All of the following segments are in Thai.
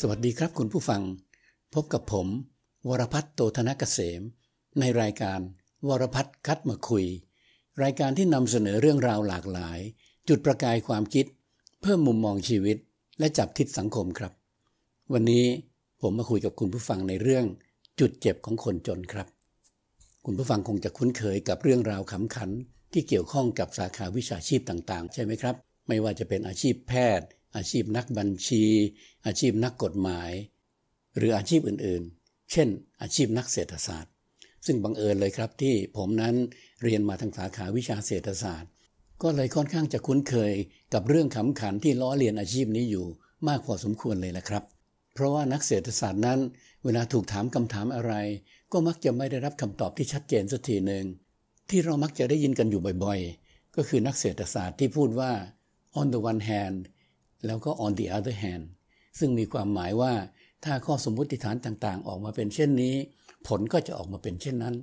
สวัสดีครับคุณผู้ฟัง พบกับผม วรพัฒน์โตธนกเกษม ในรายการ วรพัฒน์คัดมาคุย รายการที่นำเสนอเรื่องราวหลากหลาย จุดประกายความคิด เพิ่มมุมมองชีวิต และจับทิศสังคมครับ วันนี้ผมมาคุยกับคุณผู้ฟังในเรื่อง จุดเจ็บของคนจนครับ คุณผู้ฟังคงจะคุ้นเคยกับเรื่องราวขำขันที่เกี่ยวข้องกับสาขาวิชาชีพต่างๆ ใช่ไหมครับ ไม่ว่าจะเป็นอาชีพแพทย์อาชีพนักบัญชี อาชีพนักกฎหมาย หรืออาชีพอื่นๆ เช่น อาชีพนักเศรษฐศาสตร์ ซึ่งบังเอิญเลยครับที่ผมนั้นเรียนมาทางสาขาวิชาเศรษฐศาสตร์ ก็เลยค่อนข้างจะคุ้นเคยกับเรื่องขำขันที่ล้อเลียนอาชีพนี้อยู่มากพอสมควรเลยละครับ เพราะว่านักเศรษฐศาสตร์นั้น เวลาถูกถามคำถามอะไร ก็มักจะไม่ได้รับคำตอบที่ชัดเจนสักทีหนึ่งที่เรามักจะได้ยินกันอยู่บ่อยๆ ก็คือนักเศรษฐศาสตร์ที่พูดว่า on the one hand แล้วก็ on the other hand ซึ่งมีความหมายว่าถ้าข้อสมมติฐานต่างๆ ออกมาเป็นเช่นนี้ ผลก็จะออกมาเป็นเช่นนั้น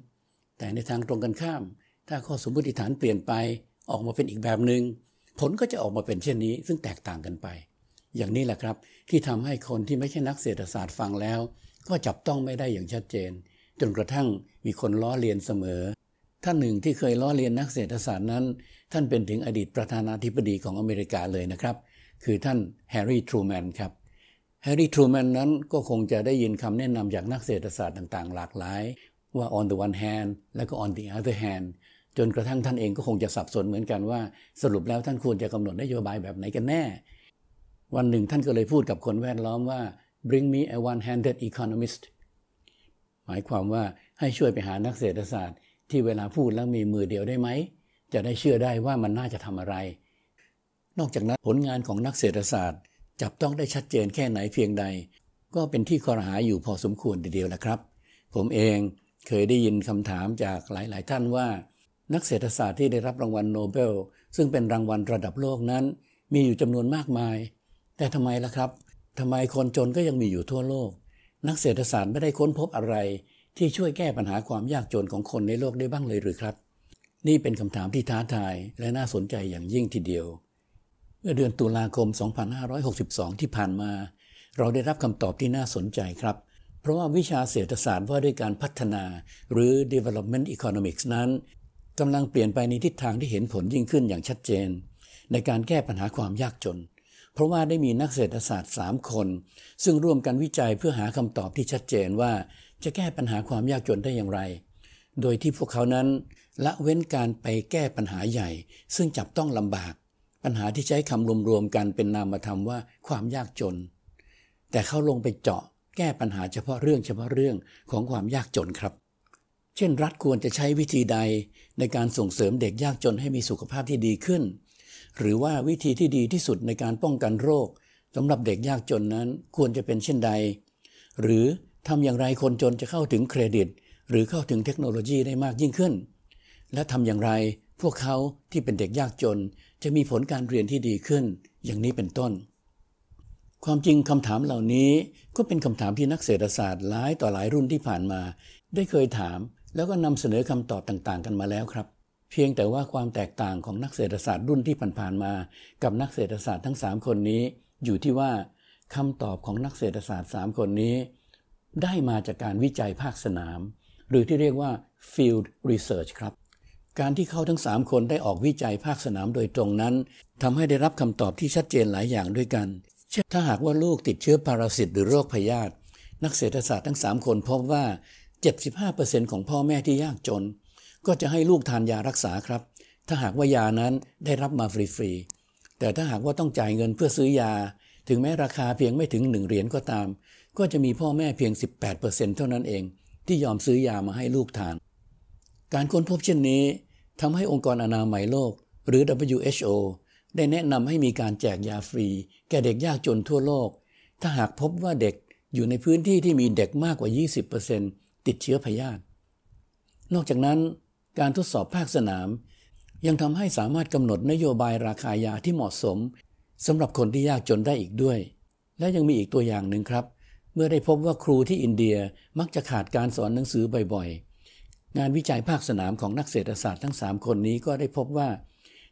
แต่ในทางตรงกันข้าม ถ้าข้อสมมติฐานเปลี่ยนไปออกมาเป็นอีกแบบหนึง่งผลก็จะออกมาเป็นเช่นนี้ ซึ่งแตกต่างกันไป อย่างนี้แหละครับ ที่ทำให้คนที่ไม่ใช่นักเศรษฐศาสตร์ฟังแล้ว ก็จับต้องไม่ได้อย่างชัดเจน จนกระทั่งมีคนล้อเลียนเสมอ ท่านหนึ่งที่เคยล้อเลียนนักเศรษฐศาสตร์นั้น ท่านเป็นถึงอดีตประธานาธิบดีของอเมริกาเลยนะครับ คือท่านแฮร์รี่ทรูแมนครับแฮร์รี่ทรูแมนนั้นก็คงจะได้ยินคำแนะนำจากนักเศรษฐศาสตร์ต่างๆ หลากหลาย ว่า on the one hand และก็ on the other hand จนกระทั่งท่านเองก็คงจะสับสนเหมือนกันว่า สรุปแล้วท่านควรจะกำหนดนโยบายแบบไหนกันแน่ วันหนึ่งท่านก็เลยพูดกับคนแวดล้อมว่า bring me a one-handed economist หมายความว่าให้ช่วยไปหานักเศรษฐศาสตร์ ที่เวลาพูดแล้วมีมือเดียวได้ไหม จะได้เชื่อได้ว่ามันน่าจะทำอะไร นอกจากนั้นผลงานของนักเศรษฐศาสตร์ จับต้องได้ชัดเจนแค่ไหนเพียงใด ก็เป็นที่คอรหาอยู่พอสมควรทีเดียวแหละครับ ผมเองเคยได้ยินคำถามจากหลาย ๆ ท่านว่า นักเศรษฐศาสตร์ที่ได้รับรางวัลโนเบล ซึ่งเป็นรางวัลระดับโลกนั้น มีอยู่จำนวนมากมาย แต่ทำไมล่ะครับทำไมคนจนก็ยังมีอยู่ทั่วโลก นักเศรษฐศาสตร์ไม่ได้ค้นพบอะไร ที่ช่วยแก้ปัญหาความยากจนของคนในโลกได้บ้างเลยหรือครับ นี่เป็นคำถามที่ท้าทายและน่าสนใจอย่างยิ่งทีเดียว เมื่อเดือนตุลาคม 2562 ที่ผ่านมา เราได้รับคำตอบที่น่าสนใจครับ เพราะว่าวิชาเศรษฐศาสตร์ว่าด้วยการพัฒนา หรือ development economics นั้นกำลังเปลี่ยนไปในทิศทางที่เห็นผลยิ่งขึ้นอย่างชัดเจน ในการแก้ปัญหาความยากจน เพราะว่าได้มีนักเศรษฐศาสตร์ 3 คน ซึ่งร่วมกันวิจัยเพื่อหาคำตอบที่ชัดเจนว่า จะแก้ปัญหาความยากจนได้อย่างไร โดยที่พวกเขานั้นละเว้นการไปแก้ปัญหาใหญ่ ซึ่งจับต้องลำบาก ปัญหาที่ใช้คำรวมๆกันเป็นนามธรรมว่าความยากจน แต่เขาลงไปเจาะแก้ปัญหาเฉพาะเรื่องเฉพาะเรื่องของความยากจนครับ เช่น รัฐควรจะใช้วิธีใดในการส่งเสริมเด็กยากจนให้มีสุขภาพที่ดีขึ้น หรือว่าวิธีที่ดีที่สุดในการป้องกันโรคสำหรับเด็กยากจนนั้นควรจะเป็นเช่นใด หรือทำอย่างไรคนจนจะเข้าถึงเครดิต หรือเข้าถึงเทคโนโลยีได้มากยิ่งขึ้น และทำอย่างไร พวกเขาที่เป็นเด็กยากจนจะมีผลการเรียนที่ดีขึ้น อย่างนี้เป็นต้น ความจริงคำถามเหล่านี้ก็เป็นคำถามที่นักเศรษฐศาสตร์หลายต่อหลายรุ่นที่ผ่านมา ได้เคยถาม แล้วก็นำเสนอคำตอบต่างๆ กันมาแล้วครับ เพียงแต่ว่าความแตกต่างของนักเศรษฐศาสตร์รุ่นที่ผ่านๆมา กับนักเศรษฐศาสตร์ทั้ง 3 คนนี้ อยู่ที่ว่าคำตอบของนักเศรษฐศาสตร์ 3 คนนี้ ได้มาจากการวิจัยภาคสนาม หรือที่เรียกว่า field research ครับ การที่เขาทั้ง 3 คนได้ออกวิจัยภาคสนามโดยตรงนั้นทำให้ได้รับคำตอบที่ชัดเจนหลายอย่างด้วยกัน เช่นถ้าหากว่าลูกติดเชื้อพารสิตหรือโรคพยาธินักเศรษฐศาสตร์ทั้ง 3 คนพบว่า 75%ของพ่อแม่ที่ยากจน ก็จะให้ลูกทานยารักษาครับ ถ้าหากว่ายานั้นได้รับมาฟรีๆแต่ถ้าหากว่าต้องจ่ายเงินเพื่อซื้อยา ถึงแม้ราคาเพียงไม่ถึง 1 เหรียญก็ตาม ก็จะมีพ่อแม่เพียง 18%เท่านั้นเอง ที่ยอมซื้อยามาให้ลูกทาน การค้นพบเช่นนี้ทำให้องค์กรอนามัยโลก หรือ WHO ได้แนะนำให้มีการแจกยาฟรี แก่เด็กยากจนทั่วโลก ถ้าหากพบว่าเด็กอยู่ในพื้นที่ที่มีเด็กมากกว่า 20%ติดเชื้อพยาธิ นอกจากนั้น การทดสอบภาคสนาม ยังทำให้สามารถกำหนดนโยบายราคายาที่เหมาะสมสำหรับคนที่ยากจนได้อีกด้วย และยังมีอีกตัวอย่างหนึ่งครับ เมื่อได้พบว่าครูที่อินเดียมักจะขาดการสอนหนังสือบ่อยๆ งานวิจัยภาคสนามของนักเศรษฐศาสตร์ทั้ง 3 คนนี้ก็ได้พบว่า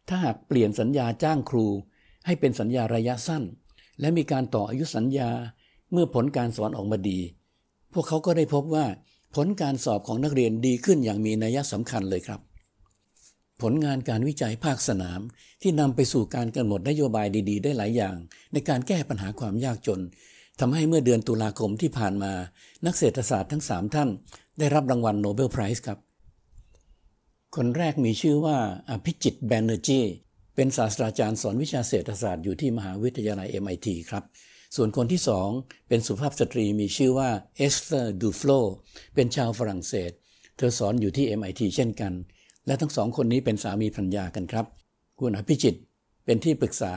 ถ้าหากเปลี่ยนสัญญาจ้างครู ให้เป็นสัญญาระยะสั้น และมีการต่ออายุสัญญาเมื่อผลการสอนออกมาดี พวกเขาก็ได้พบว่า ผลการสอบของนักเรียนดีขึ้นอย่างมีนัยสำคัญเลยครับ ผลงานการวิจัยภาคสนามที่นำไปสู่การกำหนดนโยบายดี ๆ ได้หลายอย่าง ในการแก้ปัญหาความยากจน ทำให้เมื่อเดือนตุลาคมที่ผ่านมา นักเศรษฐศาสตร์ทั้งสามท่าน ได้รับรางวัล Nobel Prize ครับ คนแรกมีชื่อว่าอภิจิตแบนเนอร์จีเป็นศาสตราจารย์สอนวิชาเศรษฐศาสตร์อยู่ที่มหาวิทยาลัย MIT ครับ ส่วนคนที่สองเป็นสุภาพสตรีมีชื่อว่าเอสเตอร์ดูฟโลเป็นชาวฝรั่งเศส เธอสอนอยู่ที่ MIT เช่นกัน และทั้งสองคนนี้เป็นสามีภรรยากันครับ คุณอภิจิตเป็นที่ปรึกษา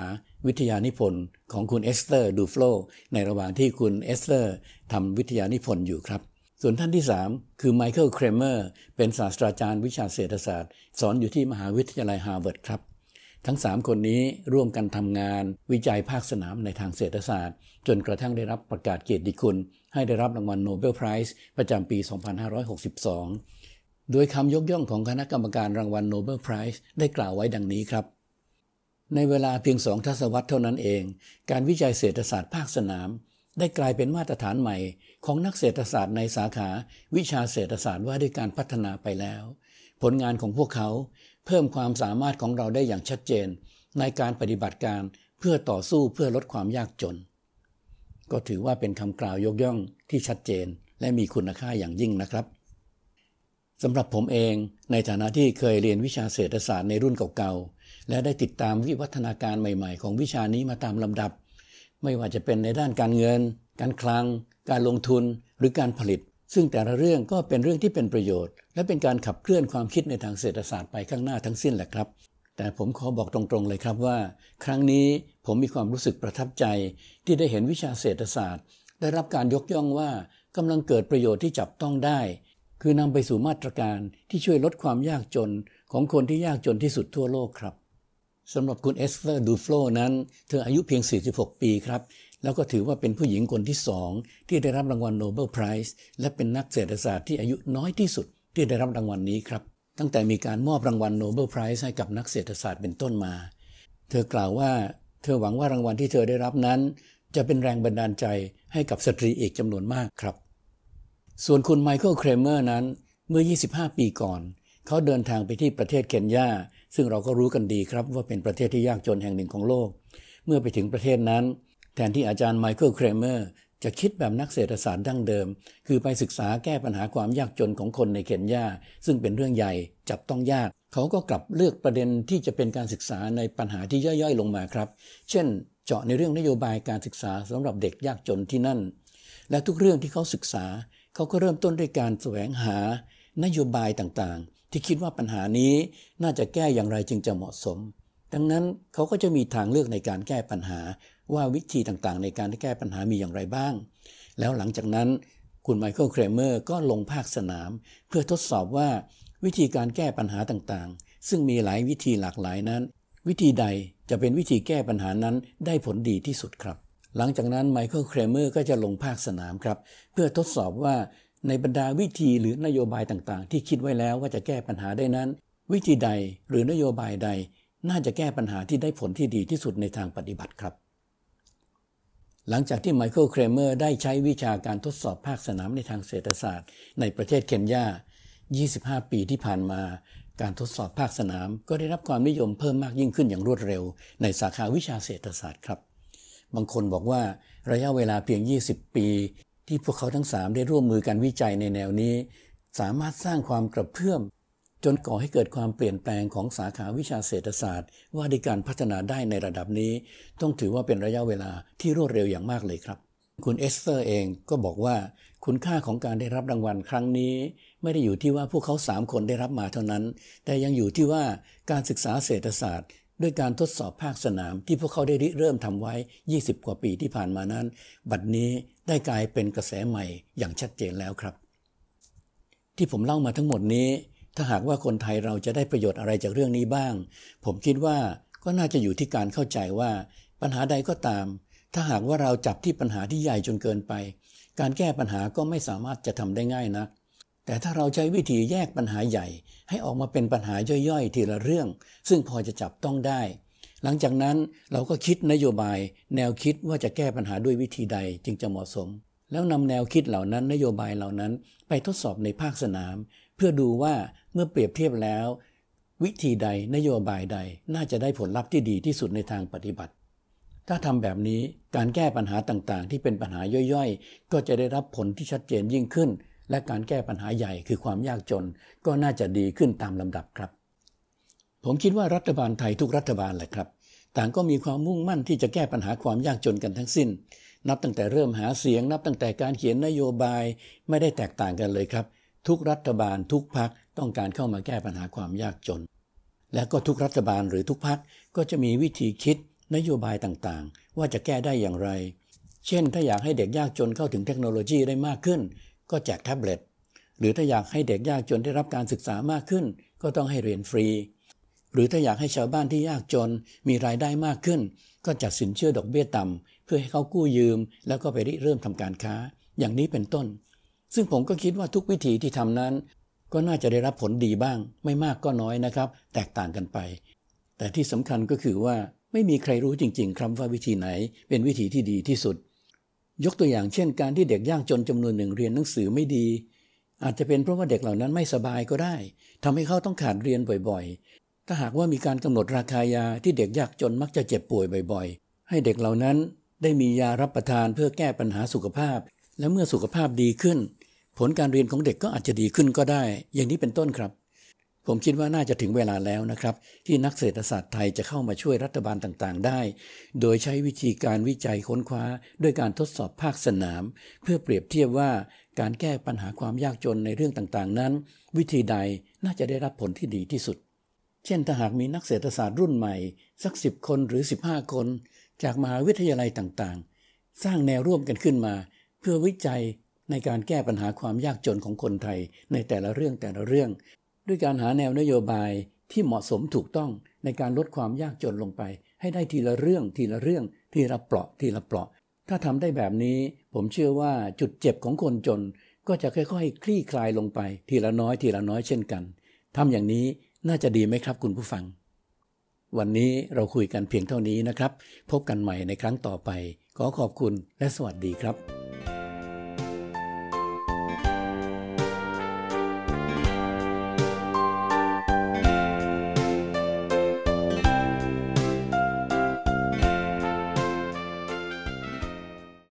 วิทยานิพนธ์ของคุณเอสเตอร์ดูฟโลในระหว่างที่คุณเอสเตอร์ทำวิทยานิพนธ์อยู่ครับ ส่วนท่านที่ 3 คือไมเคิลเครเมอร์เป็นศาสตราจารย์วิชาเศรษฐศาสตร์ สอนอยู่ที่มหาวิทยาลัยฮาร์วาร์ดครับ ทั้ง 3 คนนี้ร่วมกันทำงานวิจัยภาคสนามในทางเศรษฐศาสตร์ จนกระทั่งได้รับประกาศเกียรติคุณให้ได้รับรางวัล Nobel Prize ประจำปี 2562 โดยคำยกย่องของคณะกรรมการรางวัลโนเบลไพรส์ได้กล่าวไว้ดังนี้ครับ ในเวลาเพียงสองทศวรรษเท่านั้นเอง การวิจัยเศรษฐศาสตร์ภาคสนาม ได้กลายเป็นมาตรฐานใหม่ ของนักเศรษฐศาสตร์ในสาขา วิชาเศรษฐศาสตร์ว่าด้วยการพัฒนาไปแล้ว ผลงานของพวกเขาเพิ่มความสามารถของเราได้อย่างชัดเจน ในการปฏิบัติการเพื่อต่อสู้เพื่อลดความยากจน ก็ถือว่าเป็นคำกล่าวยกย่องที่ชัดเจน และมีคุณค่าอย่างยิ่งนะครับ สำหรับผมเองในฐานะที่เคยเรียนวิชาเศรษฐศาสตร์ในรุ่นเก่าๆ และได้ติดตามวิวัฒนาการใหม่ๆ ของวิชานี้มาตามลำดับ ไม่ว่าจะเป็นในด้านการเงิน การคลัง การลงทุนหรือการผลิต ซึ่งแต่ละเรื่องก็เป็นเรื่องที่เป็นประโยชน์ และเป็นการขับเคลื่อนความคิดในทางเศรษฐศาสตร์ไปข้างหน้าทั้งสิ้นแหละครับ แต่ผมขอบอกตรงๆเลยครับว่า ครั้งนี้ผมมีความรู้สึกประทับใจ ที่ได้เห็นวิชาเศรษฐศาสตร์ ได้รับการยกย่องว่ากำลังเกิดประโยชน์ที่จับต้องได้ คือนำไปสู่มาตรการที่ช่วยลดความยากจนของคนที่ยากจนที่สุดทั่วโลกครับสำหรับคุณเอสเตอร์ดูฟโลนั้น เธออายุเพียง 46 ปีครับ แล้วก็ถือว่าเป็นผู้หญิงคนที่สองที่ได้รับรางวัล Nobel Prize และเป็นนักเศรษฐศาสตร์ที่อายุน้อยที่สุดที่ได้รับรางวัลนี้ครับ ตั้งแต่มีการมอบรางวัล Nobel Prize ให้กับนักเศรษฐศาสตร์เป็นต้นมา เธอกล่าวว่า เธอหวังว่ารางวัลที่เธอได้รับนั้น จะเป็นแรงบันดาลใจให้กับสตรีอีกจำนวนมากครับ ส่วนคุณไมเคิลเครเมอร์นั้นเมื่อ 25 ปีก่อน เขาเดินทางไปที่ประเทศเคนยาซึ่งเราก็รู้กันดีครับว่าเป็นประเทศที่ยากจนแห่งหนึ่งของโลก เมื่อไปถึงประเทศนั้น แทนที่อาจารย์ไมเคิลเครเมอร์จะคิดแบบนักเศรษฐศาสตร์ดั้งเดิม คือไปศึกษาแก้ปัญหาความยากจนของคนในเคนยาซึ่งเป็นเรื่องใหญ่จับต้องยาก เขาก็กลับเลือกประเด็นที่จะเป็นการศึกษาในปัญหาที่ย่อยๆ ลงมาครับ เช่น เจาะในเรื่องนโยบายการศึกษาสำหรับเด็กยากจนที่นั่น และทุกเรื่องที่เขาศึกษา เขาก็เริ่มต้นด้วยการแสวงหานโยบายต่างๆ ที่คิดว่าปัญหานี้น่าจะแก้อย่างไรจึงจะเหมาะสม ดังนั้นเขาก็จะมีทางเลือกในการแก้ปัญหา ว่าวิธีต่างๆ ในการแก้ปัญหามีอย่างไรบ้าง แล้วหลังจากนั้นคุณไมเคิลเครเมอร์ก็ลงภาคสนาม เพื่อทดสอบว่าวิธีการแก้ปัญหาต่างๆ ซึ่งมีหลายวิธีหลากหลายนั้น วิธีใดจะเป็นวิธีแก้ปัญหานั้นได้ผลดีที่สุดครับ หลังจากนั้นไมเคิลเครเมอร์ก็จะลงภาคสนามครับ เพื่อทดสอบว่าในบรรดาวิธีหรือนโยบายต่างๆ ที่คิดไว้แล้วว่าจะแก้ปัญหาได้นั้น วิธีใดหรือนโยบายใด น่าจะแก้ปัญหาที่ได้ผลที่ดีที่สุดในทางปฏิบัติครับ หลังจากที่ไมเคิลเครเมอร์ได้ใช้วิชาการทดสอบภาคสนามในทางเศรษฐศาสตร์ ในประเทศเคนยา 25 ปีที่ผ่านมาการทดสอบภาคสนามก็ได้รับความนิยมเพิ่มมากยิ่งขึ้นอย่างรวดเร็ว ในสาขาวิชาเศรษฐศาสตร์ครับ บางคนบอกว่าระยะเวลาเพียง 20 ปี ที่พวกเขาทั้งสามได้ร่วมมือกันวิจัยในแนวนี้ สามารถสร้างความกระเพื่อม จนก่อให้เกิดความเปลี่ยนแปลงของสาขาวิชาเศรษฐศาสตร์ ว่าด้วยการพัฒนาได้ในระดับนี้ ต้องถือว่าเป็นระยะเวลาที่รวดเร็วอย่างมากเลยครับ คุณเอสเตอร์เองก็บอกว่าคุณค่าของการได้รับรางวัลครั้งนี้ ไม่ได้อยู่ที่ว่าพวกเขาสามคนได้รับมาเท่านั้น แต่ยังอยู่ที่ว่าการศึกษาเศรษฐศาสตร์ ด้วยการทดสอบภาคสนามที่พวกเขาได้ริเริ่มทำไว้ 20 กว่าปีที่ผ่านมานั้น บัดนี้ได้กลายเป็นกระแสใหม่อย่างชัดเจนแล้วครับ ที่ผมเล่ามาทั้งหมดนี้ ถ้าหากว่าคนไทยเราจะได้ประโยชน์อะไรจากเรื่องนี้บ้าง ผมคิดว่าก็น่าจะอยู่ที่การเข้าใจว่า ปัญหาใดก็ตาม ถ้าหากว่าเราจับที่ปัญหาที่ใหญ่จนเกินไป การแก้ปัญหาก็ไม่สามารถจะทำได้ง่ายนัก แต่ถ้าเราใช้วิธีแยกปัญหาใหญ่ ให้ออกมาเป็นปัญหาย่อยๆ ทีละเรื่อง ซึ่งพอจะจับต้องได้ หลังจากนั้นเราก็คิดนโยบาย แนวคิดว่าจะแก้ปัญหาด้วยวิธีใดจึงจะเหมาะสม แล้วนำแนวคิดเหล่านั้นนโยบายเหล่านั้นไปทดสอบในภาคสนาม เพื่อดูว่าเมื่อเปรียบเทียบแล้ว วิธีใดนโยบายใดน่าจะได้ผลลัพธ์ที่ดีที่สุดในทางปฏิบัติ ถ้าทำแบบนี้การแก้ปัญหาต่างๆ ที่เป็นปัญหาย่อยๆ ก็จะได้รับผลที่ชัดเจนยิ่งขึ้น และการแก้ปัญหาใหญ่คือความยากจนก็น่าจะดีขึ้นตามลำดับครับ ผมคิดว่ารัฐบาลไทยทุกรัฐบาลแหละครับ ต่างก็มีความมุ่งมั่นที่จะแก้ปัญหาความยากจนกันทั้งสิ้น นับตั้งแต่เริ่มหาเสียง นับตั้งแต่การเขียนนโยบายไม่ได้แตกต่างกันเลยครับ ทุกรัฐบาลทุกพักต้องการเข้ามาแก้ปัญหาความยากจน และก็ทุกรัฐบาลหรือทุกพักก็จะมีวิธีคิดนโยบายต่างๆ ว่าจะแก้ได้อย่างไร เช่น ถ้าอยากให้เด็กยากจนเข้าถึงเทคโนโลยีได้มากขึ้น ก็แจกแท็บเล็ตหรือถ้าอยากให้เด็กยากจนได้รับการศึกษามากขึ้น ก็ต้องให้เรียนฟรี หรือถ้าอยากให้ชาวบ้านที่ยากจนมีรายได้มากขึ้น ก็จัดสินเชื่อดอกเบี้ยต่ำเพื่อให้เขากู้ยืม แล้วก็ไปริเริ่มทำการค้า อย่างนี้เป็นต้น ซึ่งผมก็คิดว่าทุกวิธีที่ทำนั้น ก็น่าจะได้รับผลดีบ้าง ไม่มากก็น้อยนะครับ แตกต่างกันไป แต่ที่สำคัญก็คือว่าไม่มีใครรู้จริง ๆครับว่าวิธีไหนเป็นวิธีที่ดีที่สุด ยกตัวอย่างเช่น การที่เด็กยากจนจำนวนหนึ่งเรียนหนังสือไม่ดี อาจจะเป็นเพราะว่าเด็กเหล่านั้นไม่สบายก็ได้ทำให้เขาต้องขาดเรียนบ่อยๆ ถ้าหากว่ามีการกำหนดราคายาที่เด็กยากจนมักจะเจ็บป่วยบ่อยๆ ให้เด็กเหล่านั้นได้มียารับประทานเพื่อแก้ปัญหาสุขภาพ และเมื่อสุขภาพดีขึ้น ผลการเรียนของเด็กก็อาจจะดีขึ้นก็ได้ อย่างนี้เป็นต้นครับ ผมคิดว่าน่าจะถึงเวลาแล้วนะครับ ที่นักเศรษฐศาสตร์ไทยจะเข้ามาช่วยรัฐบาลต่างๆ ได้ โดยใช้วิธีการวิจัยค้นคว้า ด้วยการทดสอบภาคสนาม เพื่อเปรียบเทียบว่าการแก้ปัญหาความยากจนในเรื่องต่างๆ นั้น วิธีใดน่าจะได้รับผลที่ดีที่สุด เช่นถ้าหากมีนักเศรษฐศาสตร์รุ่นใหม่ สักสิบคนหรือ 15 คน จากมหาวิทยาลัยต่างๆ สร้างแนวร่วมกันขึ้นมา เพื่อวิจัยในการแก้ปัญหาความยากจนของคนไทยในแต่ละเรื่องแต่ละเรื่อง ด้วยการหาแนวนโยบายที่เหมาะสมถูกต้องในการลดความยากจนลงไป ให้ได้ทีละเรื่องทีละเรื่อง ทีละเปราะทีละเปราะ ถ้าทำได้แบบนี้ ผมเชื่อว่าจุดเจ็บของคนจนก็จะค่อยๆ คลี่คลายลงไป ทีละน้อยทีละน้อยเช่นกันทำอย่างนี้น่าจะดีไหมครับคุณผู้ฟัง วันนี้เราคุยกันเพียงเท่านี้นะครับ พบกันใหม่ในครั้งต่อไป ขอขอบคุณและสวัสดีครับ